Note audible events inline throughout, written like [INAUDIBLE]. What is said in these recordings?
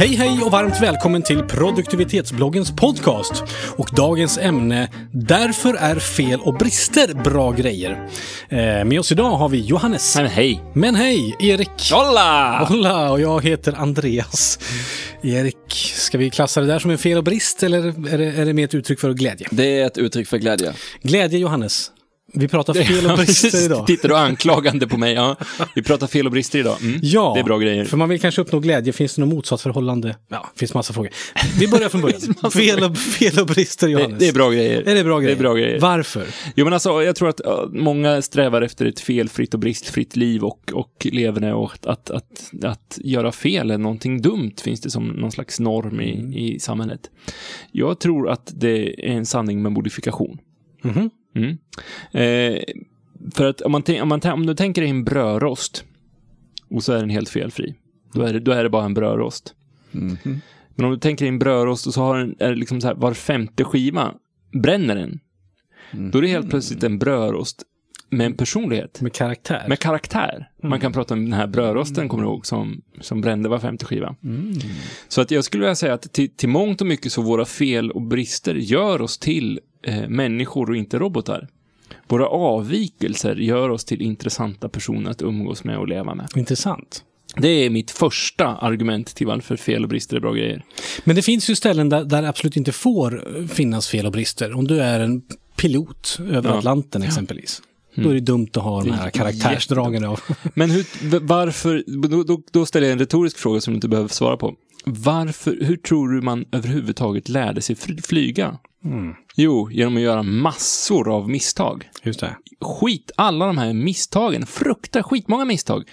Hej hej och varmt välkommen till produktivitetsbloggens podcast. Och dagens ämne Därför är fel och brister bra grejer. Eh, med oss idag har vi Johannes. Men hej! Men hej, Erik. Hola! Hola, och jag heter Andreas. Erik, ska vi klassa det där som en fel och brist eller är det, är det mer ett uttryck för glädje? Det är ett uttryck för glädje. Glädje, Johannes. Vi pratar fel och [LAUGHS] brister idag. Tittar du anklagande på mig? Ja, vi pratar fel och brister idag. Mm. Ja, Det är bra grejer. för man vill kanske uppnå glädje. Finns det något motsatsförhållande? Ja, det finns massa frågor. Vi börjar från början. [LAUGHS] fel, och, fel och brister, Det, Johannes. det är bra grejer. Är det bra grejer? Det är bra grejer. Varför? Jo, men alltså, jag tror att många strävar efter ett felfritt och bristfritt liv och, och leverne och att, att, att, att göra fel är någonting dumt finns det som någon slags norm i, Mm. i samhället. Jag tror att det är en sanning med modifikation. Mhm. Mm. Eh, för att om, man om, man om du tänker dig en brödrost och så är den helt felfri, då är det, då är det bara en brödrost. Mhm. Men om du tänker dig en brödrost och så har den, är det liksom så här, var femte skiva bränner den, då är det helt plötsligt en brödrost med en personlighet. Med karaktär? Med karaktär. Man kan prata om den här brödrosten, kommer du ihåg, som, som brände var femte skiva. Så att jag skulle vilja säga att till, till mångt och mycket så våra fel och brister gör oss till eh, människor och inte robotar. Våra avvikelser gör oss till intressanta personer att umgås med och leva med. Intressant. Det är mitt första argument till varför fel och brister är bra grejer. Men det finns ju ställen där, där det absolut inte får finnas fel och brister. Om du är en pilot över Ja. Atlanten exempelvis. Då är det dumt att ha de här karaktärsdragen av. Men hur, varför, då, då, då ställer jag en retorisk fråga som du inte behöver svara på. Varför, hur tror du man överhuvudtaget lärde sig fly- flyga? Jo, genom att göra massor av misstag. Just det. Skit, alla de här misstagen, frukta skitmånga misstag,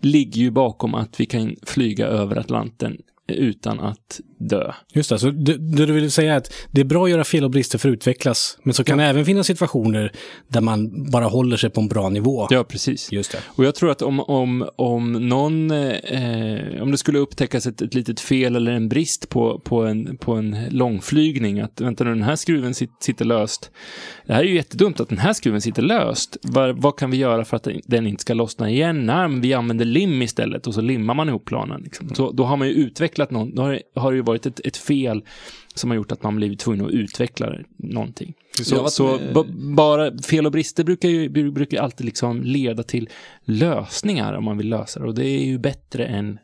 ligger ju bakom att vi kan flyga över Atlanten utan att dö. Just det, så det, det du vill säga är att det är bra att göra fel och brister för att utvecklas. Men så kan det även finnas situationer där man bara håller sig på en bra nivå. Ja, precis. Just det. Och jag tror att om, om, om någon, eh, om det skulle upptäckas ett, ett litet fel eller en brist på, på, en, på en långflygning, att vänta nu, den här skruven sit, sitter löst. Det här är ju jättedumt att den här skruven sitter löst. Vad, vad kan vi göra för att den- den inte ska lossna igen? Nej, men vi använder lim istället och så limmar man ihop planen. Liksom. Så, då har man ju utvecklat någon, då har, det- har det ju varit ett, ett fel som har gjort att man blivit tvungen att utveckla någonting. Så, så bara fel och brister brukar ju bru- brukar ju alltid liksom leda till lösningar om man vill lösa det. Och det är ju bättre än,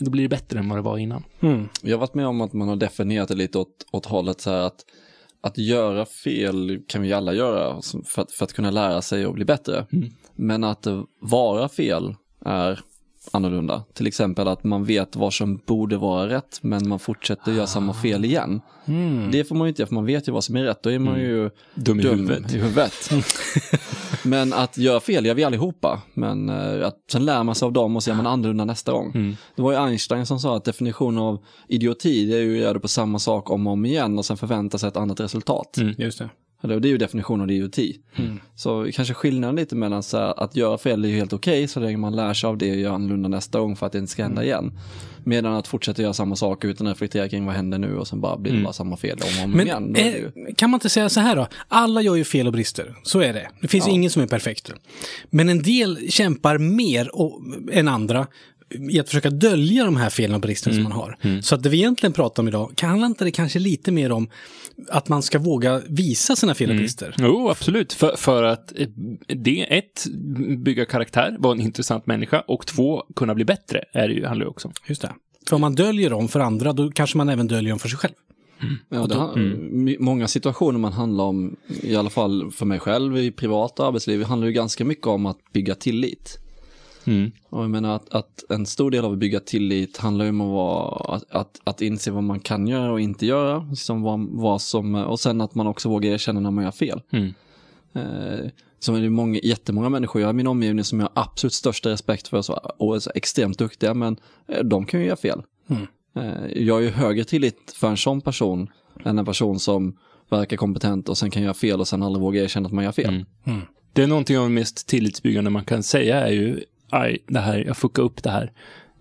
då blir det bättre än vad det var innan. Mm. Jag har varit med om att man har definierat det lite åt, åt hållet så här att att göra fel kan vi alla göra för att, för att kunna lära sig och bli bättre. Men att vara fel är annorlunda. Till exempel att man vet vad som borde vara rätt men man fortsätter göra samma fel igen. Det får man ju inte göra för man vet ju vad som är rätt. Då är man ju Dum i dum huvudet. i huvudet. [LAUGHS] men att göra fel gör vi allihopa. Men eh, att sen lär man sig av dem och så gör man annorlunda nästa gång. Det var ju Einstein som sa att definitionen av idioti det är ju att göra det på samma sak om och om igen och sen förvänta sig ett annat resultat. Just det. Eller, det är ju definitionen av idioti. Så kanske skillnaden lite mellan så här, att göra fel är ju helt okej så länge man lär sig av det och gör annorlunda nästa gång för att det inte ska hända igen. Medan att fortsätta göra samma sak utan att reflektera kring vad händer nu och sen bara blir det bara samma fel om och om Men igen. Ju... eh, kan man inte säga så här då? Alla gör ju fel och brister. Så är det. Det finns ingen som är perfekt. Men en del kämpar mer och, än andra i att försöka dölja de här felen och bristerna som man har. Så att det vi egentligen pratar om idag, kan handlar inte det kanske lite mer om att man ska våga visa sina fel och brister? Jo, absolut. För, för att eh, det, ett, bygga karaktär, vara en intressant människa och två, kunna bli bättre, är det ju, handlar det också om. Just det. För om man döljer dem för andra, då kanske man även döljer dem för sig själv. Ja, det har, my- Många situationer man handlar om, i alla fall för mig själv i privat arbetsliv, handlar ju ganska mycket om att bygga tillit. Mm. Och jag menar att, att en stor del av att bygga tillit handlar ju om att, vara, att, att, att inse vad man kan göra och inte göra. Liksom vad, vad som, och sen att man också vågar erkänna när man gör fel. Mm. Eh, som är det många, jättemånga människor jag i min omgivning som jag har absolut största respekt för och är så extremt duktiga, men eh, de kan ju göra fel. Eh, jag har ju högre tillit för en sån person än en person som verkar kompetent och sen kan göra fel och sen aldrig vågar erkänna att man gör fel. Det är någonting av det mest tillitsbyggande man kan säga är ju, aj, det här, jag fuckade upp det här.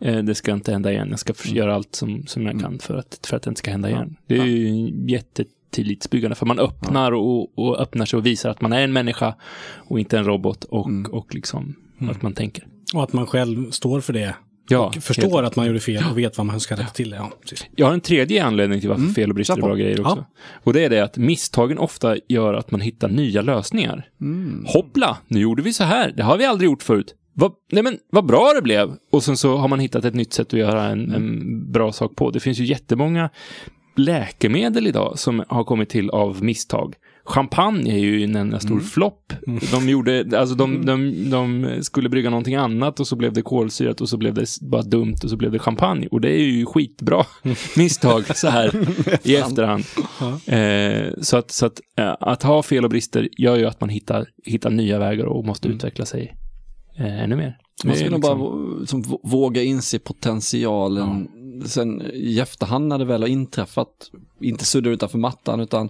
Eh, det ska inte hända igen. Jag ska för- göra allt som, som jag kan för att, för att det inte ska hända igen. Det är ju jättetillitsbyggande, för man öppnar och, och öppnar sig och visar att man är en människa och inte en robot och, och liksom att man tänker. Och att man själv står för det Ja, och förstår att man gjorde fel och vet vad man ska rätta till det. Ja, precis. Jag har en tredje anledning till varför fel och brister är bra grejer också. Och det är det att misstagen ofta gör att man hittar nya lösningar. Hoppla, nu gjorde vi så här. Det har vi aldrig gjort förut. Vad, nej men, vad bra det blev! Och sen så har man hittat ett nytt sätt att göra en, en bra sak på. Det finns ju jättemånga läkemedel idag som har kommit till av misstag. Champagne är ju en enda stor flopp. De, gjorde, alltså de, de, de skulle brygga någonting annat och så blev det kolsyrat och så blev det bara dumt och så blev det champagne. Och det är ju skitbra [LAUGHS] misstag så här [LAUGHS] i efterhand. Eh, så att, så att, eh, att ha fel och brister gör ju att man hittar, hittar nya vägar och måste utveckla sig eh, ännu mer. Man ska nog liksom- bara vå- som, vå- våga inse potentialen. Sen i efterhand när det väl har inträffat, inte sudda utanför mattan utan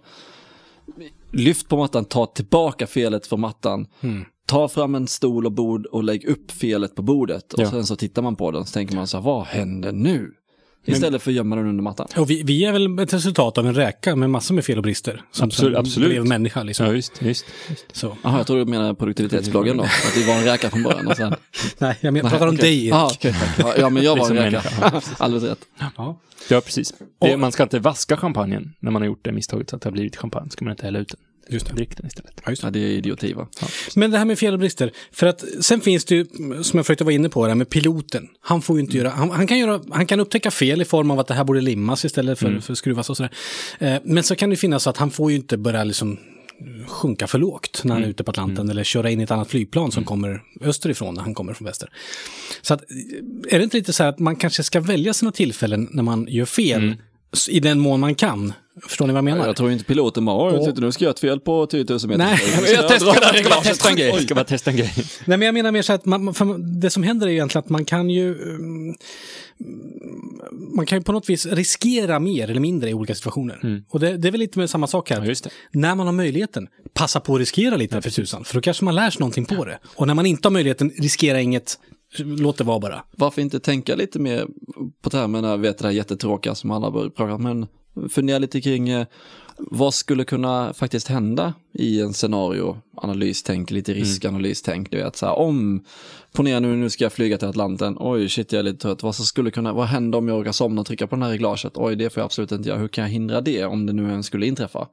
lyft på mattan, ta tillbaka felet från mattan. Mm. Ta fram en stol och bord och lägg upp felet på bordet. Och Ja. sen så tittar man på den och så tänker man så här, vad händer nu? Istället för att gömma den under mattan. Och vi, vi är väl ett resultat av en räka med massor med fel och brister. Som Absolut, som absolut. blev människa liksom. Ja, visst, visst. Så. Jaha, jag tror du menar produktivitetsbloggen då. [LAUGHS] Att vi var en räka från början och sen... Nej, jag men, pratar om okej. dig. Ah, okej, tack. Ja, men jag [LAUGHS] var en räka. Alldeles rätt. Ja. Ja, precis. Det, man ska inte vaska champagnen när man har gjort det misstaget så att det har blivit champagne. ska man inte hälla ut den. Just det. Drick den istället. Ja. Ja, det är idioti va? Men det här med fel och brister. För att sen finns det ju, som jag försökte vara inne på, det här med piloten. Han får ju inte göra, han, han, kan göra, han kan upptäcka fel i form av att det här borde limmas istället för, för skruvas och sådär. Eh, men så kan det finnas så att han får ju inte börja liksom sjunka för lågt när han är ute på Atlanten eller köra in i ett annat flygplan som kommer österifrån när han kommer från väster. Så att, är det inte lite så här att man kanske ska välja sina tillfällen när man gör fel s- i den mån man kan? Förstår ni vad jag menar? Jag tror inte piloten bara, "Oj, titta, nu ska jag ett fel på 10 000 meter. Nej, jag ska bara testa en grej. Ska bara testa en grej. Nej, men jag menar mer så att man, det som händer är egentligen att man kan ju um, man kan ju på något vis riskera mer eller mindre i olika situationer. Och det, det är väl lite med samma sak här. Ja. När man har möjligheten, passa på att riskera lite för tusan. För då kanske man lär sig någonting på det. Och när man inte har möjligheten, riskera inget, låt det vara bara. Varför inte tänka lite mer på termerna, vet det här jättetråkiga som alla bör prata om, men fundera lite kring eh, vad skulle kunna faktiskt hända i en scenarioanalystänk, lite riskanalystänk, du vet så här om, ponera nu, nu ska jag flyga till Atlanten, oj shit jag är lite trött, vad skulle kunna, vad händer om jag råkar somna och trycka på det här reglaget, oj det får jag absolut inte göra, hur kan jag hindra det om det nu ens skulle inträffa?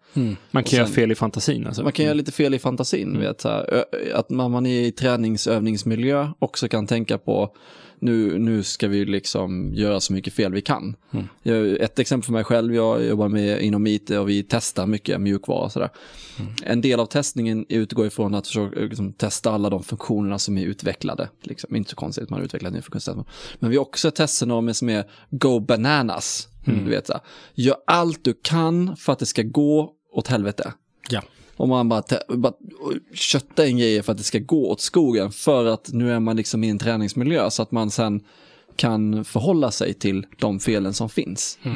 Man kan sen- göra fel i fantasin. Alltså. Man kan göra lite fel i fantasin, vet, så här, att man är i träningsövningsmiljö också kan tänka på nu, nu ska vi liksom göra så mycket fel vi kan. Jag, ett exempel för mig själv, jag jobbar med inom IT och vi testar mycket mjukvara och sådär. En del av testningen utgår ifrån att försöka liksom, testa alla de funktionerna som är utvecklade. Liksom. Inte så konstigt, man har utvecklat en ny funktion. Men vi har också testscenarier som är go bananas. Du vet, så här. Gör allt du kan för att det ska gå åt helvete. Ja. Om man bara, bara köttar in grejer för att det ska gå åt skogen för att nu är man liksom i en träningsmiljö så att man sen kan förhålla sig till de felen som finns. Eh,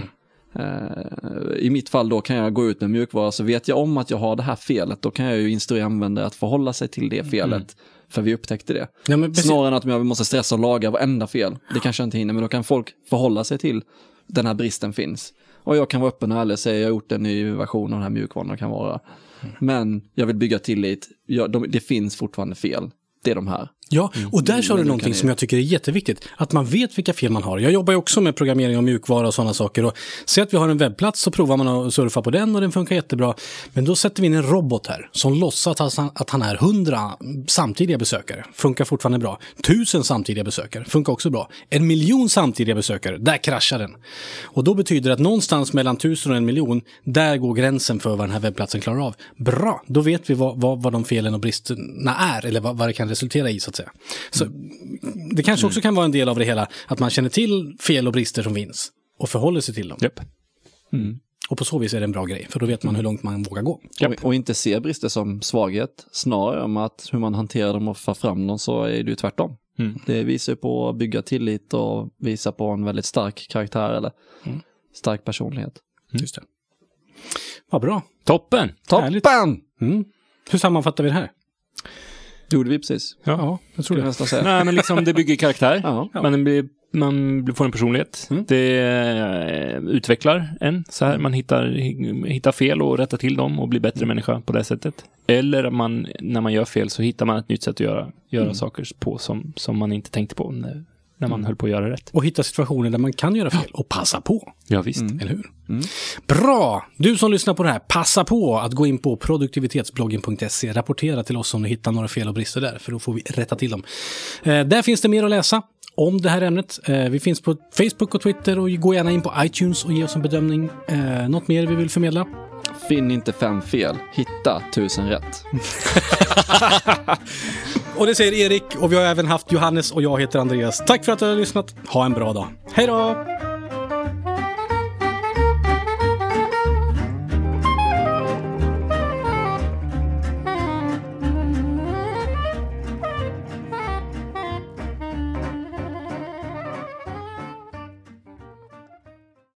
I mitt fall då kan jag gå ut med mjukvara så vet jag om att jag har det här felet då kan jag ju instruera användare att förhålla sig till det felet. För vi upptäckte det. Ja. Snarare än att jag måste stressa och laga varenda fel. Det kanske jag inte hinner men då kan folk förhålla sig till den här bristen finns. Och jag kan vara öppen och ärlig och säga jag har gjort en ny version av den här mjukvaran kan vara. Men jag vill bygga tillit. Jag, de, det finns fortfarande fel. Det är de här. Ja, och där sa Men du någonting som jag tycker är jätteviktigt. Att man vet vilka fel man har. Jag jobbar ju också med programmering och mjukvara och sådana saker. Och säg att vi har en webbplats så provar man att surfa på den och den funkar jättebra. Men då sätter vi in en robot här som låtsas att han, att han är hundra samtidiga besökare. Funkar fortfarande bra. Tusen samtidiga besökare. Funkar också bra. En miljon samtidiga besökare. Där kraschar den. Och då betyder det att någonstans mellan tusen och en miljon, där går gränsen för vad den här webbplatsen klarar av. Bra, då vet vi vad, vad, vad de felen och bristerna är, eller vad, vad det kan resultera i så att säga. Så det kanske också kan vara en del av det hela, att man känner till fel och brister som finns och förhåller sig till dem. Japp. Och på så vis är det en bra grej, för då vet man hur långt man vågar gå. Japp. Och, och inte se brister som svaghet. Snarare om att hur man hanterar dem och får fram dem så är det ju tvärtom. Mm. Det visar ju på att bygga tillit och visa på en väldigt stark karaktär eller stark personlighet. Just det. Vad bra. Toppen! Toppen! Mm. Hur sammanfattar vi det här? Det gjorde vi precis. Ja, jag tror jag det. säga. Nej, men liksom det bygger karaktär. Ja. Man, blir, man får en personlighet. Mm. Det eh, utvecklar en. Så här, man hittar, hittar fel och rättar till dem och blir bättre människa på det sättet. Eller man, när man gör fel så hittar man ett nytt sätt att göra, göra saker på som, som man inte tänkte på när, när man höll på att göra rätt. Och hitta situationer där man kan göra fel och passa på. Ja, visst. Eller hur? Bra! Du som lyssnar på det här, passa på att gå in på produktivitetsbloggen.se. Rapportera till oss om ni hittar några fel och brister där, för då får vi rätta till dem. Eh, där finns det mer att läsa om det här ämnet. Eh, vi finns på Facebook och Twitter och gå gärna in på iTunes och ge oss en bedömning. Eh, något mer vi vill förmedla? Finn inte fem fel, hitta tusen rätt. [LAUGHS] Och det säger Erik och vi har även haft Johannes och jag heter Andreas. Tack för att du har lyssnat. Ha en bra dag. Hej då!